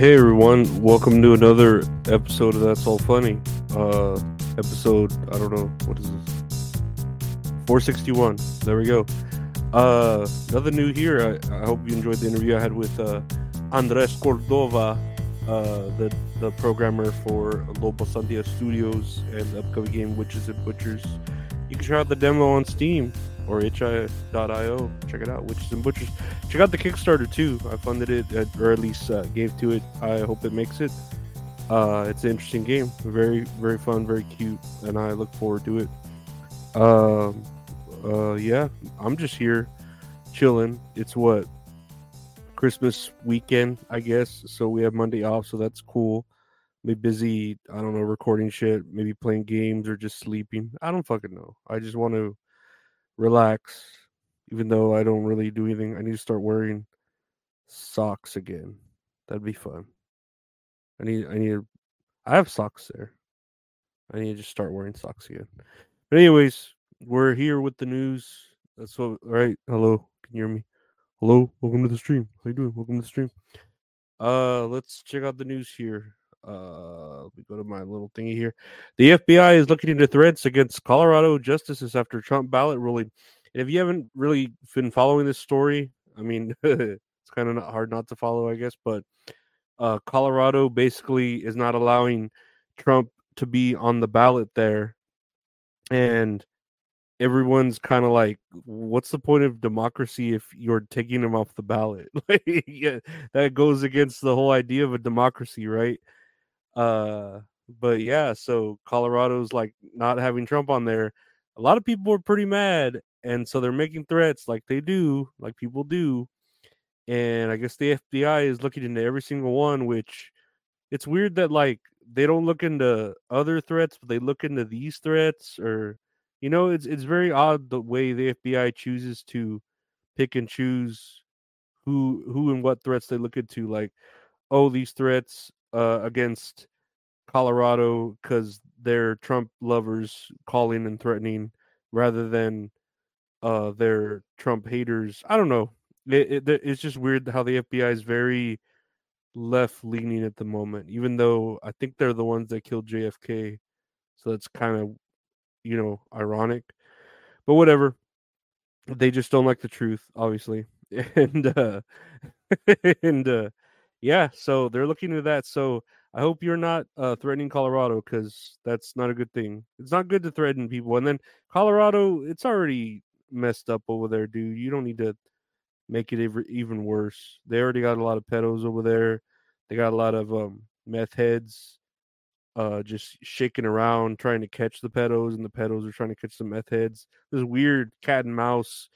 Hey everyone, welcome to another episode of That's All Funny. Uh episode I don't know what is this? 461. There we go. Uh nothing new here. I, I hope you enjoyed the interview I had with uh Andres Cordova, uh the the programmer for Lobo Sandia Studios and the upcoming game Witches and Butchers. You can try out the demo on Steam or itch.io. Check it out, Witches and Butchers. Check out the Kickstarter too. I funded it, or at least uh, gave to it. I hope it makes it. Uh, it's an interesting game, very very fun, very cute, and I look forward to it. Um, uh, yeah, I'm just here chilling. It's what Christmas weekend, I guess. So we have Monday off, so that's cool. Be busy, I don't know, recording shit, maybe playing games or just sleeping. I don't fucking know. I just want to relax, even though I don't really do anything. I need to start wearing socks again. That'd be fun. I need I need I have socks there. I need to just start wearing socks again. But anyways, we're here with the news. That's what all right. Hello, can you hear me? Hello, welcome to the stream. How you doing? Welcome to the stream. Uh let's check out the news here. Uh let me go to my little thingy here. The FBI is looking into threats against Colorado justices after Trump ballot ruling. And if you haven't really been following this story, I mean it's kind of hard not to follow, I guess, but uh Colorado basically is not allowing Trump to be on the ballot there. And everyone's kind of like, what's the point of democracy if you're taking him off the ballot? like, yeah, that goes against the whole idea of a democracy, right? Uh, but yeah, so Colorado's like not having Trump on there. A lot of people are pretty mad, and so they're making threats like they do, like people do. And I guess the FBI is looking into every single one, which it's weird that like they don't look into other threats, but they look into these threats, or you know, it's it's very odd the way the FBI chooses to pick and choose who who and what threats they look into. Like, oh, these threats uh, against Colorado because they're Trump lovers calling and threatening rather than uh they're Trump haters. I don't know. It, it, it's just weird how the FBI is very left leaning at the moment, even though I think they're the ones that killed JFK. So that's kind of you know ironic, but whatever. They just don't like the truth, obviously, and uh and uh yeah, so they're looking at that. So I hope you're not uh, threatening Colorado because that's not a good thing. It's not good to threaten people. And then Colorado, it's already messed up over there, dude. You don't need to make it even worse. They already got a lot of pedos over there. They got a lot of um, meth heads uh, just shaking around trying to catch the pedos, and the pedos are trying to catch the meth heads. This weird cat and mouse,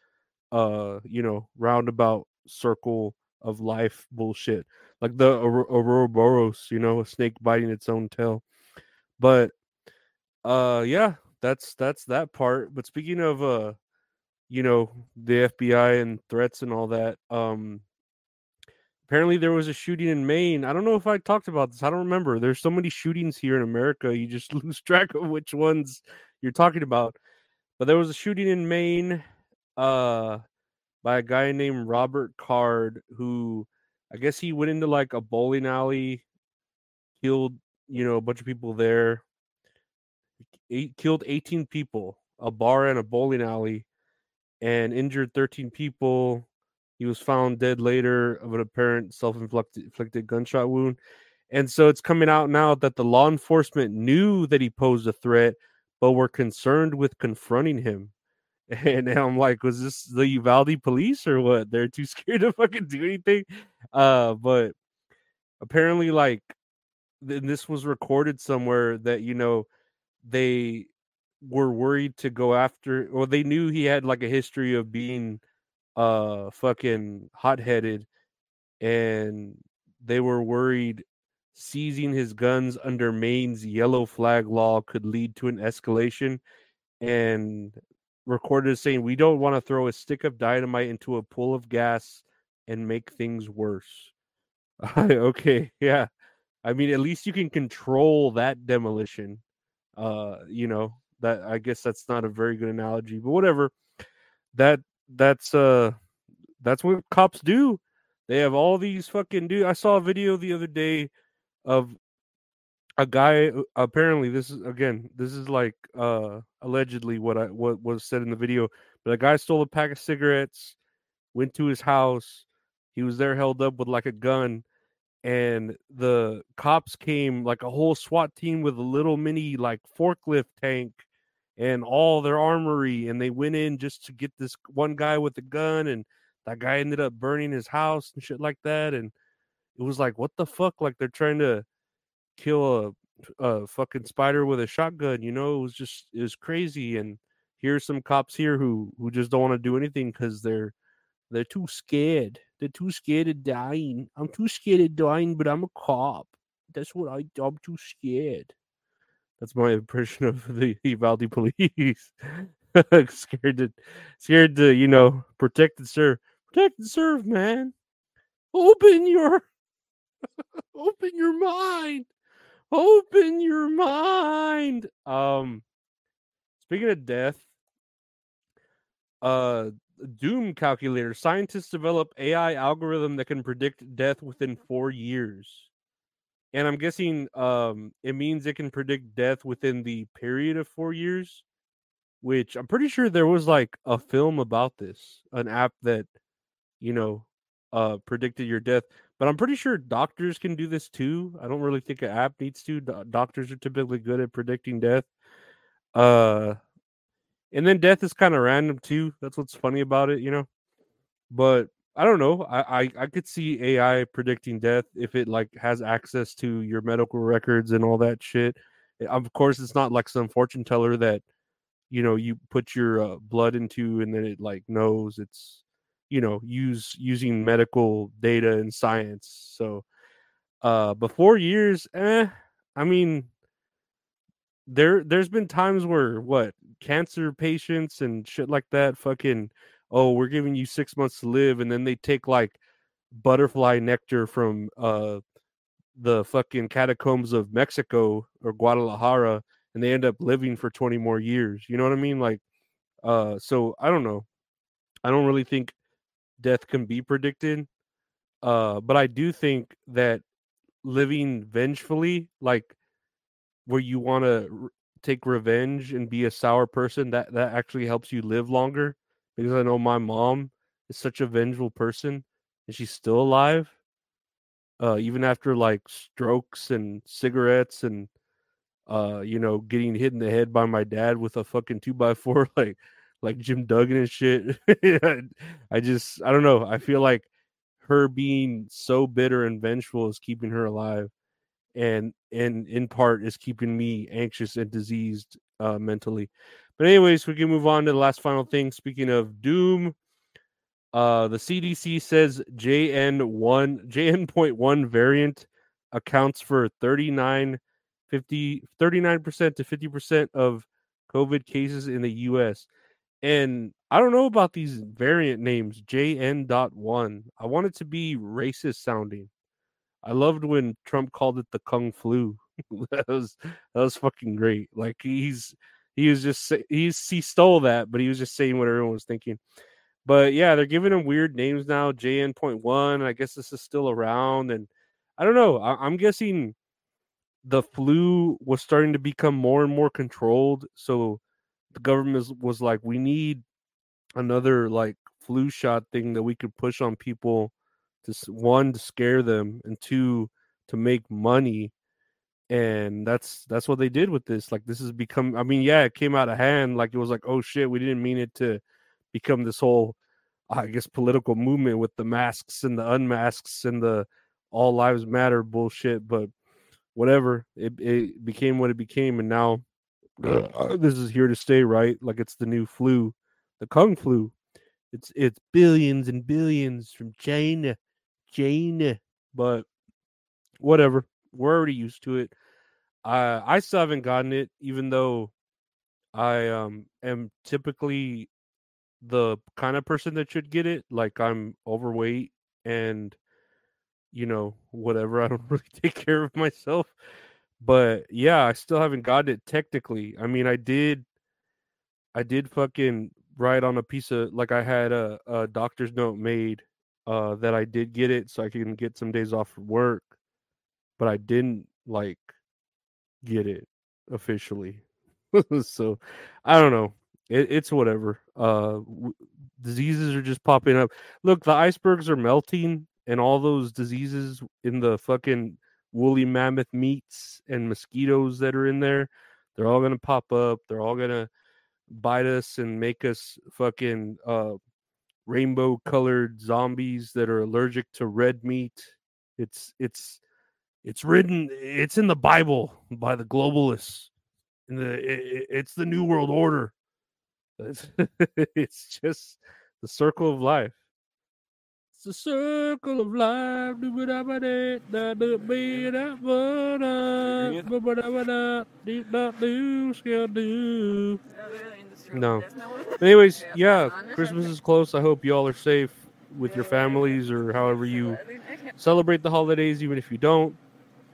uh, you know, roundabout circle of life bullshit, like the Ouroboros, you know, a snake biting its own tail. But uh, yeah, that's that's that part. But speaking of uh, you know, the FBI and threats and all that, um, apparently there was a shooting in Maine. I don't know if I talked about this. I don't remember. There's so many shootings here in America, you just lose track of which ones you're talking about. But there was a shooting in Maine. Uh, by a guy named Robert Card, who I guess he went into like a bowling alley, killed, you know, a bunch of people there. He killed 18 people, a bar and a bowling alley, and injured 13 people. He was found dead later of an apparent self inflicted gunshot wound. And so it's coming out now that the law enforcement knew that he posed a threat, but were concerned with confronting him. And I'm like, was this the Uvalde police or what? They're too scared to fucking do anything. Uh, but apparently like this was recorded somewhere that you know they were worried to go after or they knew he had like a history of being uh fucking hot-headed and they were worried seizing his guns under Maine's yellow flag law could lead to an escalation and recorded as saying we don't want to throw a stick of dynamite into a pool of gas and make things worse. okay, yeah. I mean, at least you can control that demolition. Uh, you know, that I guess that's not a very good analogy, but whatever. That that's uh that's what cops do. They have all these fucking dude. I saw a video the other day of a guy apparently this is again this is like uh allegedly what i what was said in the video but a guy stole a pack of cigarettes went to his house he was there held up with like a gun and the cops came like a whole SWAT team with a little mini like forklift tank and all their armory and they went in just to get this one guy with a gun and that guy ended up burning his house and shit like that and it was like what the fuck? Like they're trying to kill a, a fucking spider with a shotgun you know it was just it was crazy and here's some cops here who who just don't want to do anything because they're they're too scared they're too scared of dying. I'm too scared of dying but i'm a cop. That's what i i'm too scared. That's my impression of the Uvalde police. scared to, scared to, you know, protect and serve, protect and serve, man. Open your, open your mind, open your mind. Um, speaking of death, uh, Doom calculator. Scientists develop AI algorithm that can predict death within four years and I'm guessing um, it means it can predict death within the period of four years, which I'm pretty sure there was like a film about this, an app that you know uh, predicted your death. But I'm pretty sure doctors can do this too. I don't really think an app needs to. Do- doctors are typically good at predicting death. Uh, and then death is kind of random too. That's what's funny about it, you know. But I don't know. I, I I could see AI predicting death if it like has access to your medical records and all that shit. Eh, of course, it's not like some fortune teller that you know you put your uh, blood into and then it like knows it's you know use using medical data and science. So uh before years, eh, I mean there there's been times where what cancer patients and shit like that fucking oh, we're giving you six months to live, and then they take like butterfly nectar from uh the fucking catacombs of Mexico or Guadalajara, and they end up living for 20 more years. You know what I mean? Like, uh, so I don't know. I don't really think death can be predicted. Uh, but I do think that living vengefully, like where you want to r- take revenge and be a sour person, that that actually helps you live longer because I know my mom is such a vengeful person and she's still alive. Uh, even after like strokes and cigarettes and uh, you know, getting hit in the head by my dad with a fucking two by four, like like Jim Duggan and shit. I just I don't know. I feel like her being so bitter and vengeful is keeping her alive and and in part is keeping me anxious and diseased uh mentally but anyways, we can move on to the last final thing. Speaking of doom, uh, the CDC says JN1 JN.1 variant accounts for 39 50 39% to 50% of COVID cases in the US. And I don't know about these variant names, JN.1. I want it to be racist sounding. I loved when Trump called it the Kung Flu. that was that was fucking great. Like he's he was just he's he stole that, but he was just saying what everyone was thinking. But yeah, they're giving him weird names now. JN point one. I guess this is still around, and I don't know. I, I'm guessing the flu was starting to become more and more controlled. So the government was, like, we need another like flu shot thing that we could push on people to one to scare them and two to make money and that's that's what they did with this like this has become i mean yeah it came out of hand like it was like oh shit we didn't mean it to become this whole i guess political movement with the masks and the unmasks and the all lives matter bullshit, but whatever. It it became what it became, and now this is here to stay, right? Like it's the new flu, the kung flu. It's it's billions and billions from China, China. But whatever, we're already used to it. I I still haven't gotten it, even though I um am typically the kind of person that should get it. Like I'm overweight and you know whatever. I don't really take care of myself. But yeah, I still haven't gotten it technically. I mean, I did I did fucking write on a piece of like I had a, a doctor's note made uh that I did get it so I can get some days off from work. But I didn't like get it officially. so I don't know. It, it's whatever. Uh, w- diseases are just popping up. Look, the icebergs are melting, and all those diseases in the fucking woolly mammoth meats and mosquitoes that are in there, they're all gonna pop up. They're all gonna bite us and make us fucking uh, rainbow colored zombies that are allergic to red meat. It's it's it's written. It's in the Bible by the globalists. In the it, it's the New World Order. It's, it's just the circle of life. It's the circle of life. Do what I'm about to do. No. Anyways, yeah, Christmas is close. I hope y'all are safe with your families or however you celebrate the holidays, even if you don't.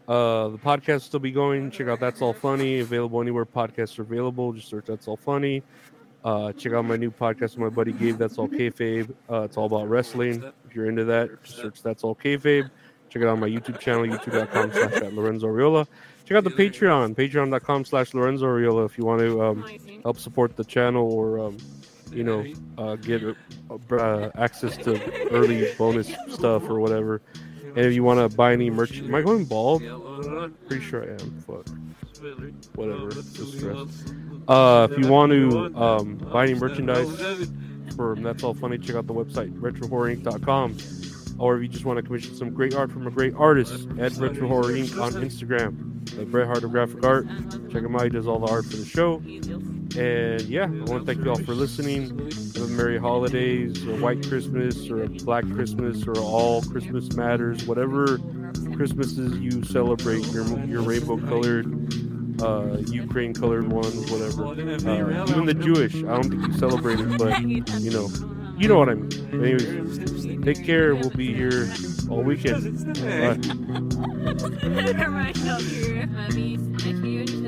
Uh, the podcast will still be going. Check out That's All Funny, available anywhere podcasts are available. Just search That's All Funny. Uh, check out my new podcast with my buddy Gabe. That's all kayfabe. Uh, it's all about wrestling. If you're into that, search That's All Kayfabe. Check it out on my YouTube channel, youtube.com slash Lorenzo Ariola. Check out the Patreon, patreon.com slash Lorenzo Ariola if you want to um, help support the channel or, um, you know, uh, get uh, access to early bonus stuff or whatever. And if you want to buy any merch, am I going bald? Pretty sure I am. Fuck. Whatever. Just. Uh, if you want to um, buy any merchandise for That's All Funny, check out the website, retrohorrorinc.com. Or if you just want to commission some great art from a great artist, at Retro Horror Inc. on Instagram. Like Bret Hart of Graphic Art. Check him out. He does all the art for the show. And yeah, I want to thank you all for listening. Have a Merry Holidays, or White Christmas, or a Black Christmas, or All Christmas Matters, whatever Christmases you celebrate, your your rainbow colored, uh, Ukraine colored ones, whatever. Uh, even the Jewish, I don't think you celebrate it, but you know, you know what I mean. Anyways, take care. We'll be here all weekend. Bye.